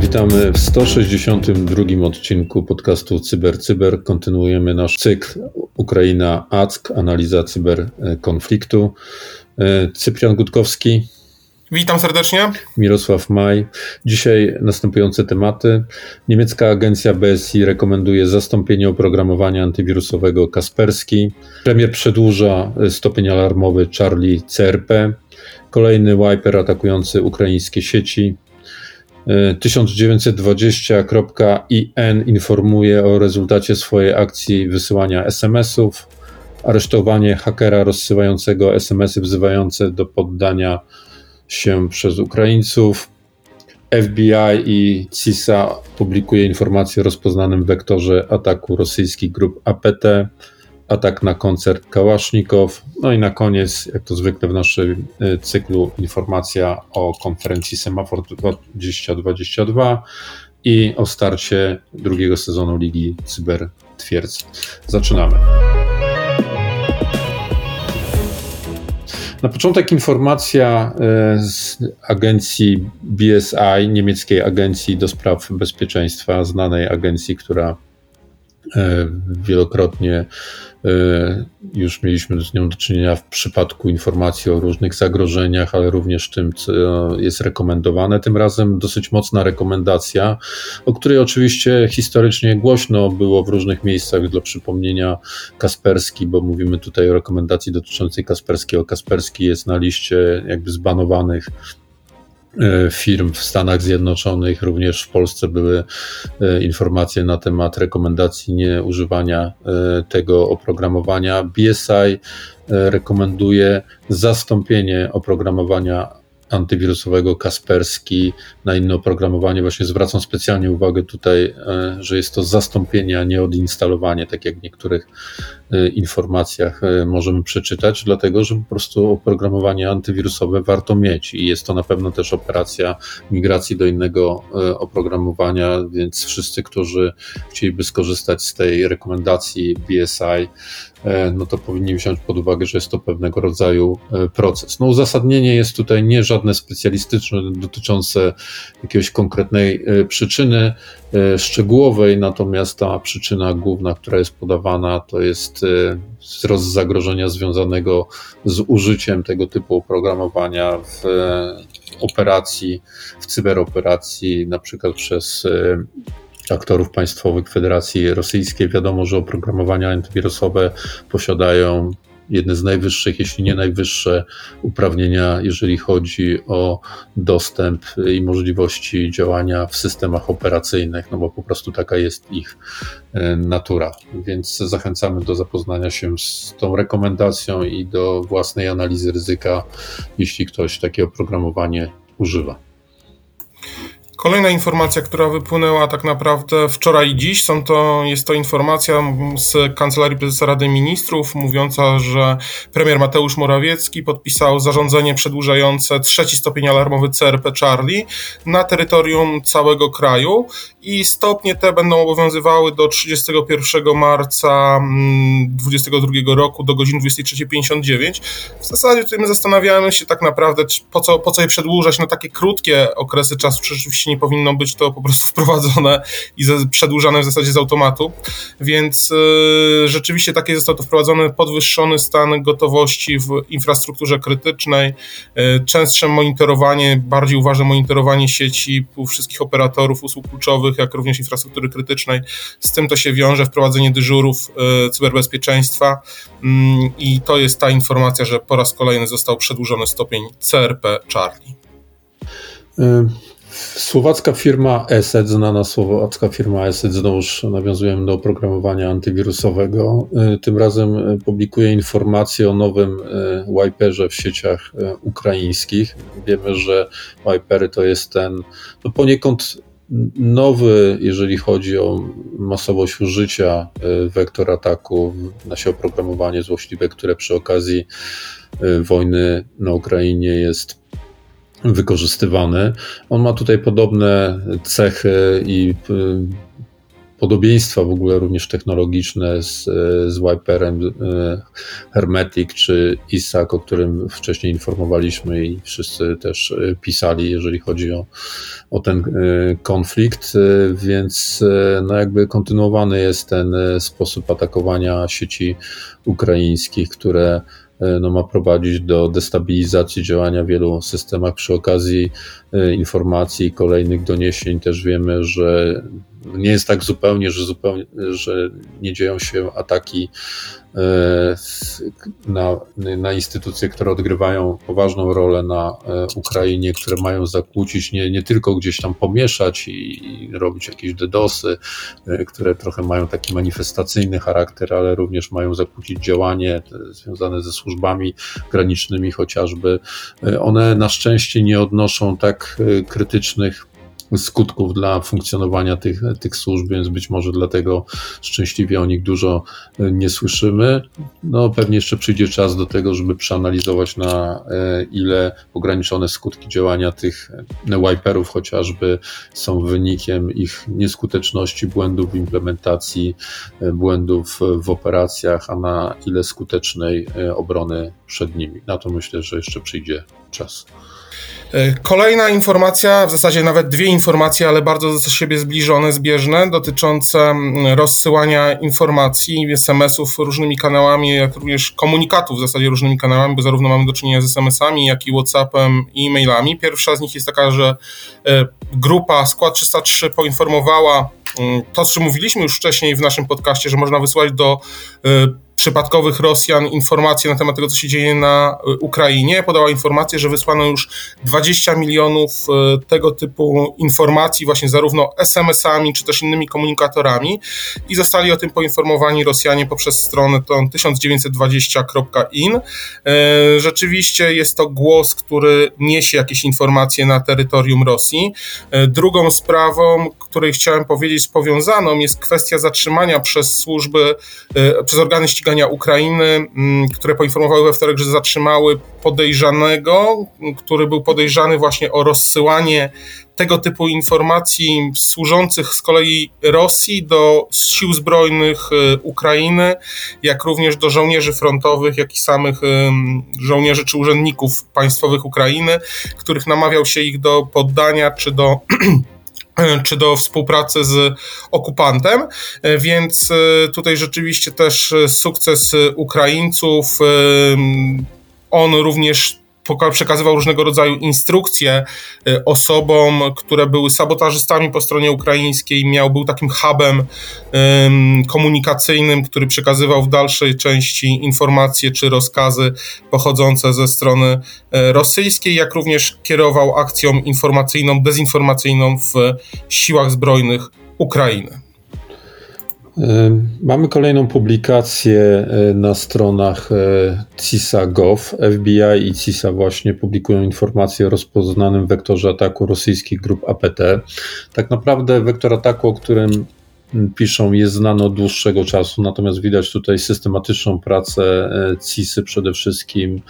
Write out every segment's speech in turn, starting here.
Witamy w 162 odcinku podcastu Cyber Cyber. Kontynuujemy nasz cykl Ukraina ACK, analiza cyberkonfliktu. E, Cyprian Gutkowski. Witam serdecznie. Mirosław Maj. Dzisiaj następujące tematy. Niemiecka agencja BSI rekomenduje zastąpienie oprogramowania antywirusowego Kasperski. Premier przedłuża stopień alarmowy Charlie CRP. Kolejny wiper atakujący ukraińskie sieci. 1920.in informuje o rezultacie swojej akcji wysyłania SMS-ów, aresztowanie hakera rozsyłającego SMS-y wzywające do poddania się przez Ukraińców. FBI i CISA publikuje informacje o rozpoznanym wektorze ataku rosyjskich grup APT atak na koncert Kałasznikow. No i na koniec, jak to zwykle w naszym y, cyklu, informacja o konferencji Semafor 2022 i o starcie drugiego sezonu Ligi Cyber Twierdz. Zaczynamy. Na początek informacja y, z agencji BSI, niemieckiej agencji do spraw bezpieczeństwa, znanej agencji, która E, wielokrotnie e, już mieliśmy z nią do czynienia w przypadku informacji o różnych zagrożeniach, ale również tym, co jest rekomendowane. Tym razem dosyć mocna rekomendacja, o której oczywiście historycznie głośno było w różnych miejscach. Dla przypomnienia Kasperski, bo mówimy tutaj o rekomendacji dotyczącej Kasperskiego. Kasperski jest na liście jakby zbanowanych firm w Stanach Zjednoczonych, również w Polsce były e, informacje na temat rekomendacji nieużywania e, tego oprogramowania. BSI rekomenduje zastąpienie oprogramowania antywirusowego Kasperski na inne oprogramowanie. Właśnie zwracam specjalnie uwagę tutaj, e, że jest to zastąpienie, a nie odinstalowanie, tak jak w niektórych e, informacjach e, możemy przeczytać, dlatego że po prostu oprogramowanie antywirusowe warto mieć i jest to na pewno też operacja migracji do innego oprogramowania, więc wszyscy, którzy chcieliby skorzystać z tej rekomendacji BSI, no to powinni wziąć pod uwagę, że jest to pewnego rodzaju e, proces. No uzasadnienie jest tutaj nie żadne specjalistyczne dotyczące jakiejś konkretnej e, przyczyny szczegółowej, natomiast ta przyczyna główna, która jest podawana, to jest wzrost zagrożenia związanego z użyciem tego typu oprogramowania w operacji, w cyberoperacji, na przykład przez aktorów państwowych Federacji Rosyjskiej. Wiadomo, że oprogramowania antywirusowe posiadają jedne z najwyższych, jeśli nie najwyższe uprawnienia, jeżeli chodzi o dostęp i możliwości działania w systemach operacyjnych, no bo po prostu taka jest ich e, natura. Więc zachęcamy do zapoznania się z tą rekomendacją i do własnej analizy ryzyka, jeśli ktoś takie oprogramowanie używa. Kolejna informacja, która wypłynęła tak naprawdę wczoraj i dziś, są to, jest to informacja z Kancelarii Prezesa Rady Ministrów mówiąca, że premier Mateusz Morawiecki podpisał zarządzenie przedłużające trzeci stopień alarmowy CRP Charlie na terytorium całego kraju i stopnie te będą obowiązywały do 31 marca 2022 mm, roku do godziny 23.59. W zasadzie tutaj my zastanawiamy się tak naprawdę, po co, po co je przedłużać na takie krótkie okresy czasu, czy rzeczywiście nie powinno być to po prostu wprowadzone i przedłużane w zasadzie z automatu, więc yy, rzeczywiście takie zostało to wprowadzone, podwyższony stan gotowości w infrastrukturze krytycznej, yy, częstsze monitorowanie, bardziej uważne monitorowanie sieci wszystkich operatorów usług kluczowych, jak również infrastruktury krytycznej. Z tym to się wiąże wprowadzenie dyżurów yy, cyberbezpieczeństwa mm, i to jest ta informacja, że po raz kolejny został przedłużony stopień CRP Charlie. Słowacka firma ESET, znana słowacka firma ESET, znowuż nawiązujemy do oprogramowania antywirusowego. Y, tym razem y, publikuje informacje o nowym y, wiperze w sieciach ukraińskich. Wiemy, że wipery to jest ten no poniekąd nowy, jeżeli chodzi o masowość użycia wektor ataku, nasze oprogramowanie złośliwe, które przy okazji wojny na Ukrainie jest wykorzystywany. On ma tutaj podobne cechy i podobieństwa w ogóle również technologiczne z, z Wiperem Hermetic czy ISAC, o którym wcześniej informowaliśmy i wszyscy też pisali, jeżeli chodzi o, o ten konflikt, więc no jakby kontynuowany jest ten sposób atakowania sieci ukraińskich, które no, ma prowadzić do destabilizacji działania w wielu systemach. Przy okazji e, informacji i kolejnych doniesień też wiemy, że nie jest tak zupełnie, że, zupełnie, że nie dzieją się ataki e, na, na instytucje, które odgrywają poważną rolę na e, Ukrainie, które mają zakłócić, nie, nie tylko gdzieś tam pomieszać i, i robić jakieś dedosy, e, które trochę mają taki manifestacyjny charakter, ale również mają zakłócić działanie związane ze służbami granicznymi chociażby. One na szczęście nie odnoszą tak krytycznych skutków dla funkcjonowania tych, tych służb, więc być może dlatego szczęśliwie o nich dużo e, nie słyszymy. No pewnie jeszcze przyjdzie czas do tego, żeby przeanalizować na e, ile ograniczone skutki działania tych e, wiperów chociażby są wynikiem ich nieskuteczności, błędów w implementacji, błędów w operacjach, a na ile skutecznej obrony przed nimi. Na to myślę, że jeszcze przyjdzie czas. E, kolejna informacja, w zasadzie nawet dwie informacje, ale bardzo do siebie zbliżone, zbieżne, dotyczące mm, rozsyłania informacji, SMS-ów różnymi kanałami, jak również komunikatów w zasadzie różnymi kanałami, bo zarówno mamy do czynienia z SMS-ami, jak i WhatsAppem i e-mailami. Pierwsza z nich jest taka, że e, grupa Skład 303 poinformowała mm, to, o czym mówiliśmy już wcześniej w naszym podcaście, że można wysłać do e, przypadkowych Rosjan informacje na temat tego, co się dzieje na y, Ukrainie. Podała informację, że wysłano już 20 milionów y, tego typu informacji, właśnie zarówno SMS-ami, czy też innymi komunikatorami i zostali o tym poinformowani Rosjanie poprzez stronę tą 1920.in. Y, rzeczywiście jest to głos, który niesie jakieś informacje na terytorium Rosji. Drugą sprawą, której chciałem powiedzieć, powiązaną jest kwestia zatrzymania przez służby, przez organy ścigania ścigania Ukrainy, mm, które poinformowały we wtorek, że zatrzymały podejrzanego, który był podejrzany właśnie o rozsyłanie tego typu informacji służących z kolei Rosji do sił zbrojnych y, Ukrainy, jak również do żołnierzy frontowych, jak i samych żołnierzy czy urzędników państwowych Ukrainy, których namawiał się ich do poddania czy do czy do współpracy z okupantem, więc e, tutaj rzeczywiście też sukces Ukraińców, on również przekazywał różnego rodzaju instrukcje y, osobom, które były sabotażystami po stronie ukraińskiej, miał, był takim hubem komunikacyjnym, który przekazywał w dalszej części informacje czy rozkazy pochodzące ze strony y, rosyjskiej, jak również kierował akcją informacyjną, dezinformacyjną w siłach zbrojnych Ukrainy. Mamy kolejną publikację e, na stronach e, CISA.gov. FBI i CISA właśnie publikują informacje o rozpoznanym wektorze ataku rosyjskich grup APT. Tak naprawdę wektor ataku, o którym piszą, jest znany od dłuższego czasu, natomiast widać tutaj systematyczną pracę e, CISy przede wszystkim,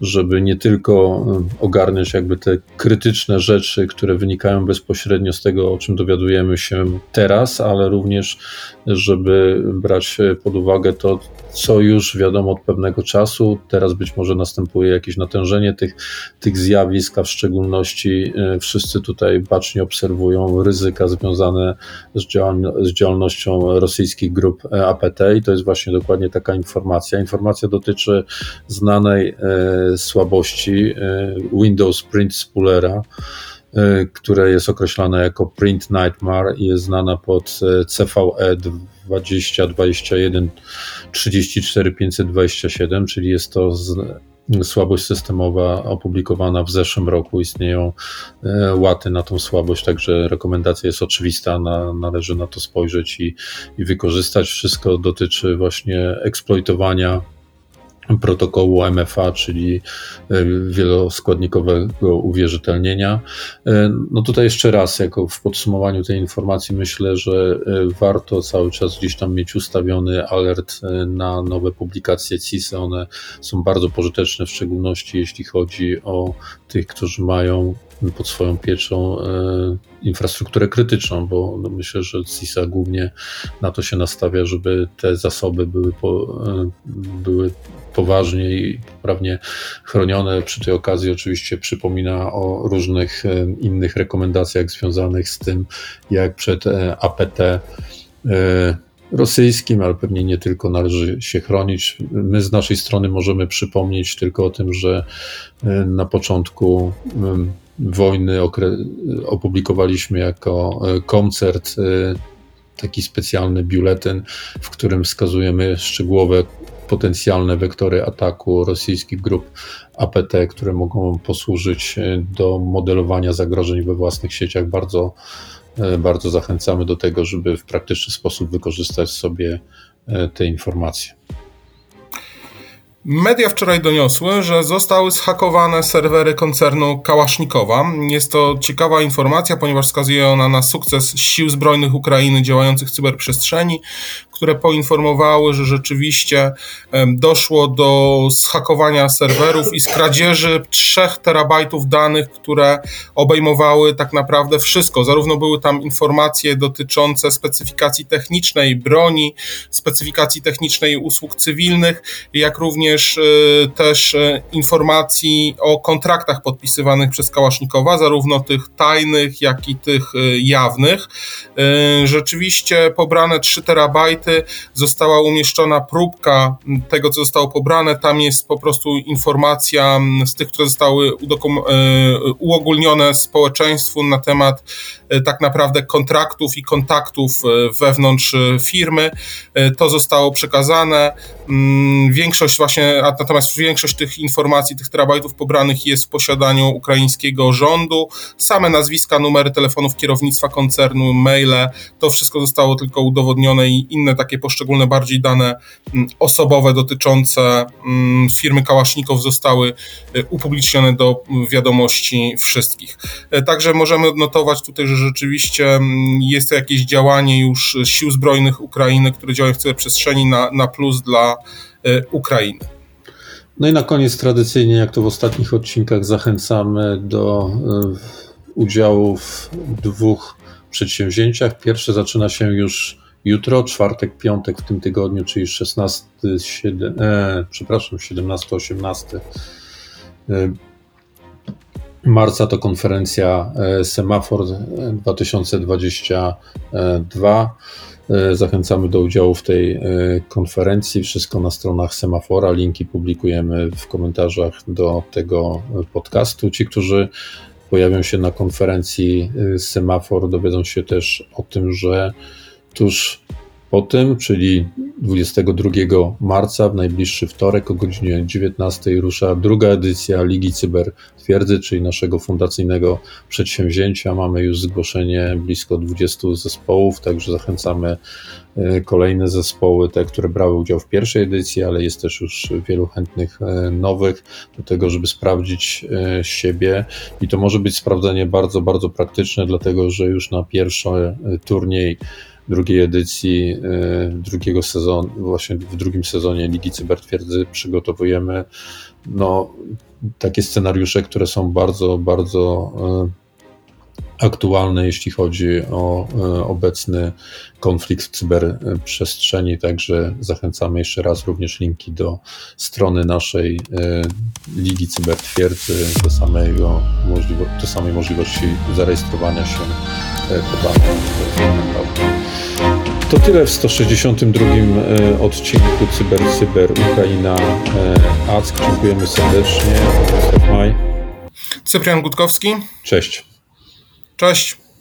żeby nie tylko ogarniać jakby te krytyczne rzeczy, które wynikają bezpośrednio z tego, o czym dowiadujemy się teraz, ale również żeby brać pod uwagę to, co już wiadomo od pewnego czasu. Teraz być może następuje jakieś natężenie tych, tych zjawisk, a w szczególności e, wszyscy tutaj bacznie obserwują ryzyka związane z, z działalnością rosyjskich grup e, APT i to jest właśnie dokładnie taka informacja. Informacja dotyczy znanej e, słabości Windows Print Spoolera, które jest określane jako Print Nightmare i jest znana pod CVE 2021 34 527, czyli jest to z, słabość systemowa opublikowana w zeszłym roku. Istnieją e, łaty na tą słabość, także rekomendacja jest oczywista, na, należy na to spojrzeć i, i wykorzystać. Wszystko dotyczy właśnie eksploitowania protokołu MFA, czyli e, wieloskładnikowego uwierzytelnienia. E, no tutaj jeszcze raz, jako w podsumowaniu tej informacji, myślę, że e, warto cały czas gdzieś tam mieć ustawiony alert na nowe publikacje CISA. One są bardzo pożyteczne, w szczególności jeśli chodzi o tych, którzy mają pod swoją pieczą infrastrukturę krytyczną, bo no myślę, że CISA głównie na to się nastawia, żeby te zasoby były, po, były poważnie i poprawnie chronione. Przy tej okazji oczywiście przypomina o różnych innych rekomendacjach związanych z tym, jak przed APT rosyjskim, ale pewnie nie tylko należy się chronić. My z naszej strony możemy przypomnieć tylko o tym, że e, na początku wojny opublikowaliśmy jako e, koncert e, taki specjalny biuletyn, w którym wskazujemy szczegółowe potencjalne wektory ataku rosyjskich grup APT, które mogą posłużyć do modelowania zagrożeń we własnych sieciach bardzo E, bardzo zachęcamy do tego, żeby w praktyczny sposób wykorzystać sobie e, te informacje. Media wczoraj doniosły, że zostały zhakowane serwery koncernu Kałasznikowa. Jest to ciekawa informacja, ponieważ wskazuje ona na sukces sił zbrojnych Ukrainy działających w cyberprzestrzeni, które poinformowały, że rzeczywiście doszło do zhakowania serwerów i skradzieży 3 terabajtów danych, które obejmowały tak naprawdę wszystko. Zarówno były tam informacje dotyczące specyfikacji technicznej broni, specyfikacji technicznej usług cywilnych, jak również e, też e, informacji o kontraktach podpisywanych przez Kałasznikowa, zarówno tych tajnych, jak i tych e, jawnych. Rzeczywiście pobrane 3 terabajty została umieszczona próbka tego, co zostało pobrane. Tam jest po prostu informacja z tych, które zostały uogólnione społeczeństwu na temat tak naprawdę kontraktów i kontaktów wewnątrz firmy. To zostało przekazane. Mm, większość właśnie, natomiast większość tych informacji, tych terabajtów pobranych jest w posiadaniu ukraińskiego rządu. Same nazwiska, numery telefonów kierownictwa koncernu, maile, to wszystko zostało tylko udowodnione i inne takie poszczególne bardziej dane mm, osobowe dotyczące mm, firmy Kałasznikow zostały y, upublicznione do wiadomości wszystkich. E, także możemy odnotować tutaj, że rzeczywiście jest to jakieś działanie już sił zbrojnych Ukrainy, które działają w cyberprzestrzeni na, na plus dla y, Ukrainy. No i na koniec tradycyjnie, jak to w ostatnich odcinkach, zachęcamy do y, udziału w dwóch przedsięwzięciach. Pierwsze zaczyna się już jutro, czwartek, piątek w tym tygodniu, czyli 16, 7, e, przepraszam, 17, 18 e, marca to konferencja e, Semafor 2022. E, zachęcamy do udziału w tej e, konferencji. Wszystko na stronach Semafora. Linki publikujemy w komentarzach do tego podcastu. Ci, którzy pojawią się na konferencji Semafor, dowiedzą się też o tym, że tuż po tym, czyli 22 marca, w najbliższy wtorek o godzinie 19 rusza druga edycja Ligi Cyber Twierdzy, czyli naszego fundacyjnego przedsięwzięcia. Mamy już zgłoszenie blisko 20 zespołów, także zachęcamy e, kolejne zespoły, te, które brały udział w pierwszej edycji, ale jest też już wielu chętnych e, nowych do tego, żeby sprawdzić e, siebie. I to może być sprawdzenie bardzo, bardzo praktyczne, dlatego że już na pierwszy turniej drugiej edycji e, drugiego sezonu, właśnie w drugim sezonie Ligi Cybertwierdzy przygotowujemy no, takie scenariusze, które są bardzo, bardzo e, aktualne, jeśli chodzi o e, obecny konflikt w cyberprzestrzeni. Także zachęcamy jeszcze raz również linki do strony naszej Ligi Cybertwierdzy, do, samego możliwo- do samej możliwości zarejestrowania się podane. To tyle w 162 e, odcinku Cyber Cyber Ukraina e, ACK. Dziękujemy serdecznie. Maj. Cyprian Gutkowski. Cześć. Cześć.